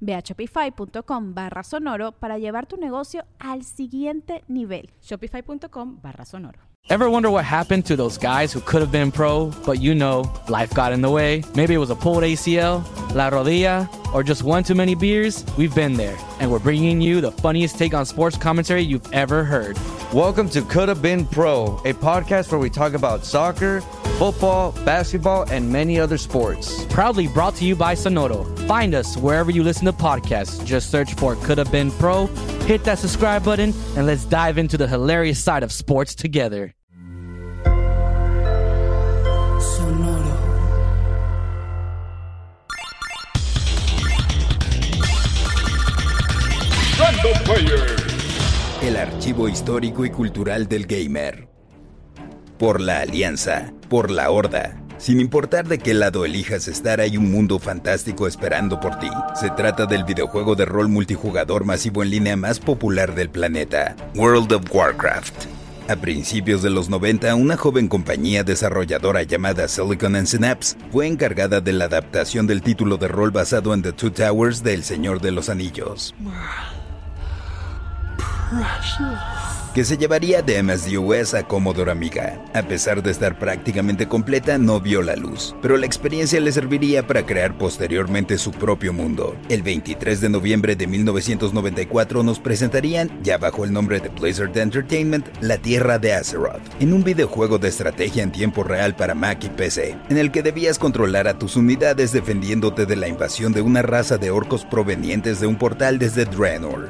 Ve a shopify.com barra sonoro para llevar tu negocio al siguiente nivel. Shopify.com barra sonoro. Ever wonder what happened to those guys who could have been pro, but you know, life got in the way? Maybe it was a pulled ACL, la rodilla, or just one too many beers? We've been there, and we're bringing you the funniest take on sports commentary you've ever heard. Welcome to Could Have Been Pro, a podcast where we talk about soccer, football, basketball, and many other sports. Proudly brought to you by Sonoro. Find us wherever you listen to podcasts. Just search for Could Have Been Pro, hit that subscribe button, and let's dive into the hilarious side of sports together. El archivo histórico y cultural del gamer. Por la alianza, por la horda. Sin importar de qué lado elijas estar, hay un mundo fantástico esperando por ti. Se trata del videojuego de rol multijugador masivo en línea más popular del planeta, World of Warcraft. A principios de los 90, una joven compañía desarrolladora llamada Silicon and Synapse fue encargada de la adaptación del título de rol basado en The Two Towers de El Señor de los Anillos que se llevaría de MSDOS a Commodore Amiga. A pesar de estar prácticamente completa, no vio la luz, pero la experiencia le serviría para crear posteriormente su propio mundo. El 23 de noviembre de 1994 nos presentarían, ya bajo el nombre de Blizzard Entertainment, La Tierra de Azeroth, en un videojuego de estrategia en tiempo real para Mac y PC, en el que debías controlar a tus unidades defendiéndote de la invasión de una raza de orcos provenientes de un portal desde Draenor.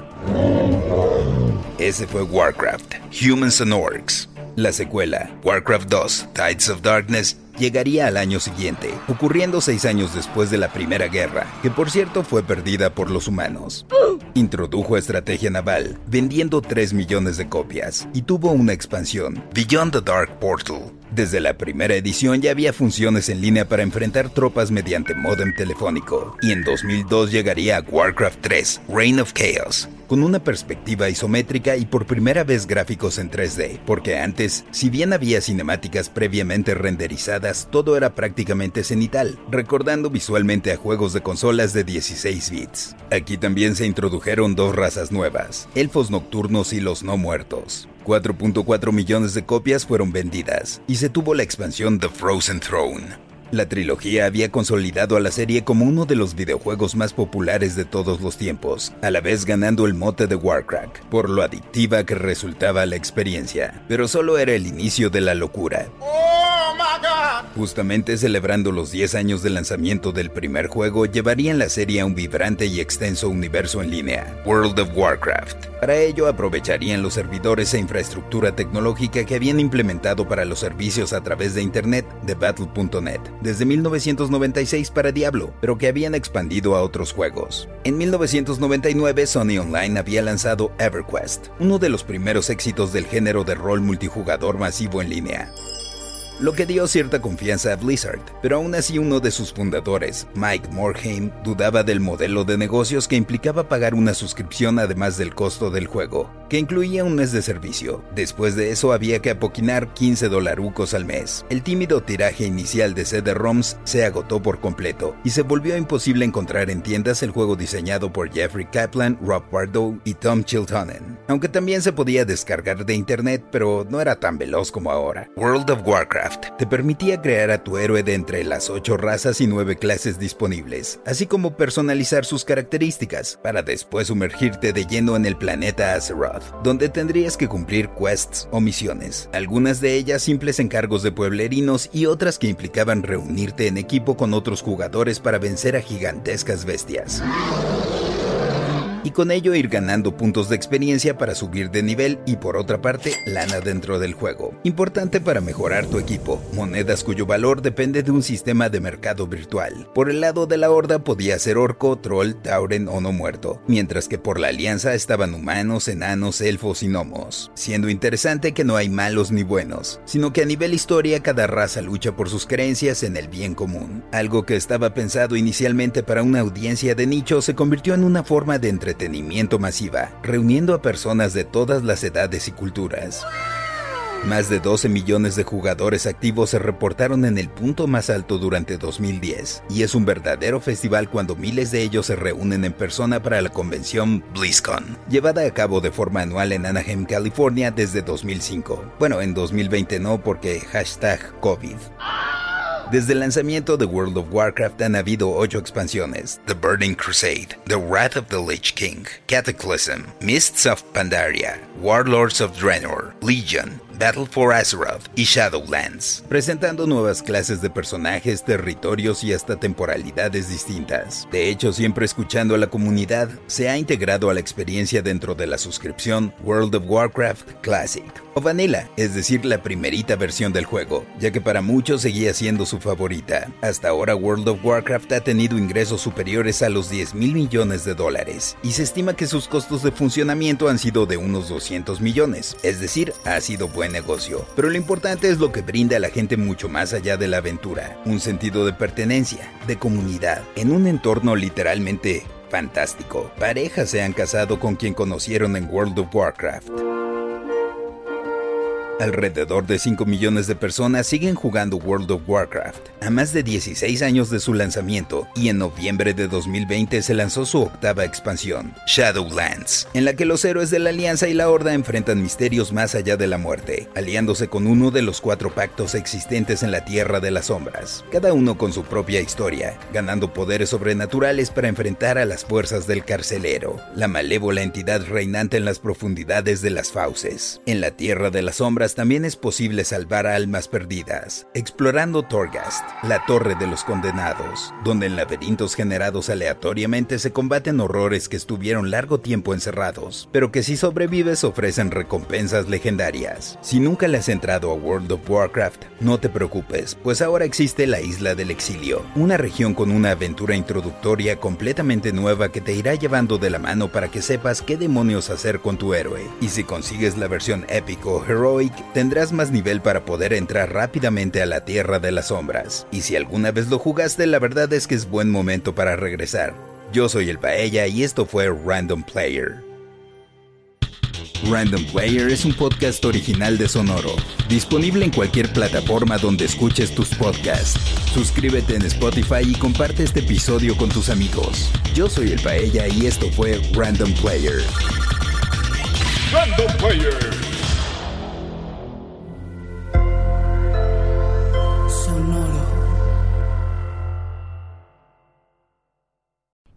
Ese fue Warcraft, Humans and Orcs. La secuela, Warcraft 2, Tides of Darkness, llegaría al año siguiente, ocurriendo seis años después de la Primera Guerra, que por cierto fue perdida por los humanos. Introdujo estrategia naval, vendiendo 3 millones de copias, y tuvo una expansión, Beyond the Dark Portal. Desde la primera edición ya había funciones en línea para enfrentar tropas mediante modem telefónico, y en 2002 llegaría a Warcraft 3, Reign of Chaos, con una perspectiva isométrica y por primera vez gráficos en 3D, porque antes, si bien había cinemáticas previamente renderizadas, todo era prácticamente cenital, recordando visualmente a juegos de consolas de 16 bits. Aquí también se introdujeron dos razas nuevas, elfos nocturnos y los no muertos. 4.4 millones de copias fueron vendidas, y se tuvo la expansión The Frozen Throne, la trilogía había consolidado a la serie como uno de los videojuegos más populares de todos los tiempos, a la vez ganando el mote de Warcraft, por lo adictiva que resultaba la experiencia. Pero solo era el inicio de la locura. Justamente celebrando los 10 años de lanzamiento del primer juego, llevarían la serie a un vibrante y extenso universo en línea, World of Warcraft. Para ello aprovecharían los servidores e infraestructura tecnológica que habían implementado para los servicios a través de Internet de Battle.net desde 1996 para Diablo, pero que habían expandido a otros juegos. En 1999 Sony Online había lanzado EverQuest, uno de los primeros éxitos del género de rol multijugador masivo en línea lo que dio cierta confianza a Blizzard, pero aún así uno de sus fundadores, Mike Morhaime, dudaba del modelo de negocios que implicaba pagar una suscripción además del costo del juego, que incluía un mes de servicio. Después de eso había que apoquinar 15 dolarucos al mes. El tímido tiraje inicial de CD-ROMs se agotó por completo y se volvió imposible encontrar en tiendas el juego diseñado por Jeffrey Kaplan, Rob Pardo y Tom Chiltonen, aunque también se podía descargar de internet, pero no era tan veloz como ahora. World of Warcraft te permitía crear a tu héroe de entre las 8 razas y 9 clases disponibles, así como personalizar sus características, para después sumergirte de lleno en el planeta Azeroth. Donde tendrías que cumplir quests o misiones, algunas de ellas simples encargos de pueblerinos y otras que implicaban reunirte en equipo con otros jugadores para vencer a gigantescas bestias y con ello ir ganando puntos de experiencia para subir de nivel y por otra parte lana dentro del juego. Importante para mejorar tu equipo, monedas cuyo valor depende de un sistema de mercado virtual. Por el lado de la horda podía ser orco, troll, tauren o no muerto, mientras que por la alianza estaban humanos, enanos, elfos y gnomos. Siendo interesante que no hay malos ni buenos, sino que a nivel historia cada raza lucha por sus creencias en el bien común. Algo que estaba pensado inicialmente para una audiencia de nicho se convirtió en una forma de entretenimiento entretenimiento masiva, reuniendo a personas de todas las edades y culturas. Más de 12 millones de jugadores activos se reportaron en el punto más alto durante 2010, y es un verdadero festival cuando miles de ellos se reúnen en persona para la convención BlizzCon, llevada a cabo de forma anual en Anaheim, California desde 2005. Bueno, en 2020 no porque hashtag COVID. Desde el lanzamiento de World of Warcraft han habido ocho expansiones: The Burning Crusade, The Wrath of the Lich King, Cataclysm, Mists of Pandaria, Warlords of Draenor, Legion, Battle for Azeroth y Shadowlands, presentando nuevas clases de personajes, territorios y hasta temporalidades distintas. De hecho, siempre escuchando a la comunidad, se ha integrado a la experiencia dentro de la suscripción World of Warcraft Classic o Vanilla, es decir, la primerita versión del juego, ya que para muchos seguía siendo su favorita. Hasta ahora World of Warcraft ha tenido ingresos superiores a los 10 mil millones de dólares y se estima que sus costos de funcionamiento han sido de unos 200 millones, es decir, ha sido negocio, pero lo importante es lo que brinda a la gente mucho más allá de la aventura, un sentido de pertenencia, de comunidad, en un entorno literalmente fantástico. Parejas se han casado con quien conocieron en World of Warcraft. Alrededor de 5 millones de personas siguen jugando World of Warcraft, a más de 16 años de su lanzamiento, y en noviembre de 2020 se lanzó su octava expansión, Shadowlands, en la que los héroes de la Alianza y la Horda enfrentan misterios más allá de la muerte, aliándose con uno de los cuatro pactos existentes en la Tierra de las Sombras, cada uno con su propia historia, ganando poderes sobrenaturales para enfrentar a las fuerzas del carcelero, la malévola entidad reinante en las profundidades de las fauces. En la Tierra de las Sombras también es posible salvar almas perdidas, explorando Torghast, la Torre de los Condenados, donde en laberintos generados aleatoriamente se combaten horrores que estuvieron largo tiempo encerrados, pero que si sobrevives ofrecen recompensas legendarias. Si nunca le has entrado a World of Warcraft, no te preocupes, pues ahora existe la Isla del Exilio, una región con una aventura introductoria completamente nueva que te irá llevando de la mano para que sepas qué demonios hacer con tu héroe. Y si consigues la versión épico Heroic, tendrás más nivel para poder entrar rápidamente a la Tierra de las Sombras. Y si alguna vez lo jugaste, la verdad es que es buen momento para regresar. Yo soy el Paella y esto fue Random Player. Random Player es un podcast original de Sonoro, disponible en cualquier plataforma donde escuches tus podcasts. Suscríbete en Spotify y comparte este episodio con tus amigos. Yo soy el Paella y esto fue Random Player. Random Player.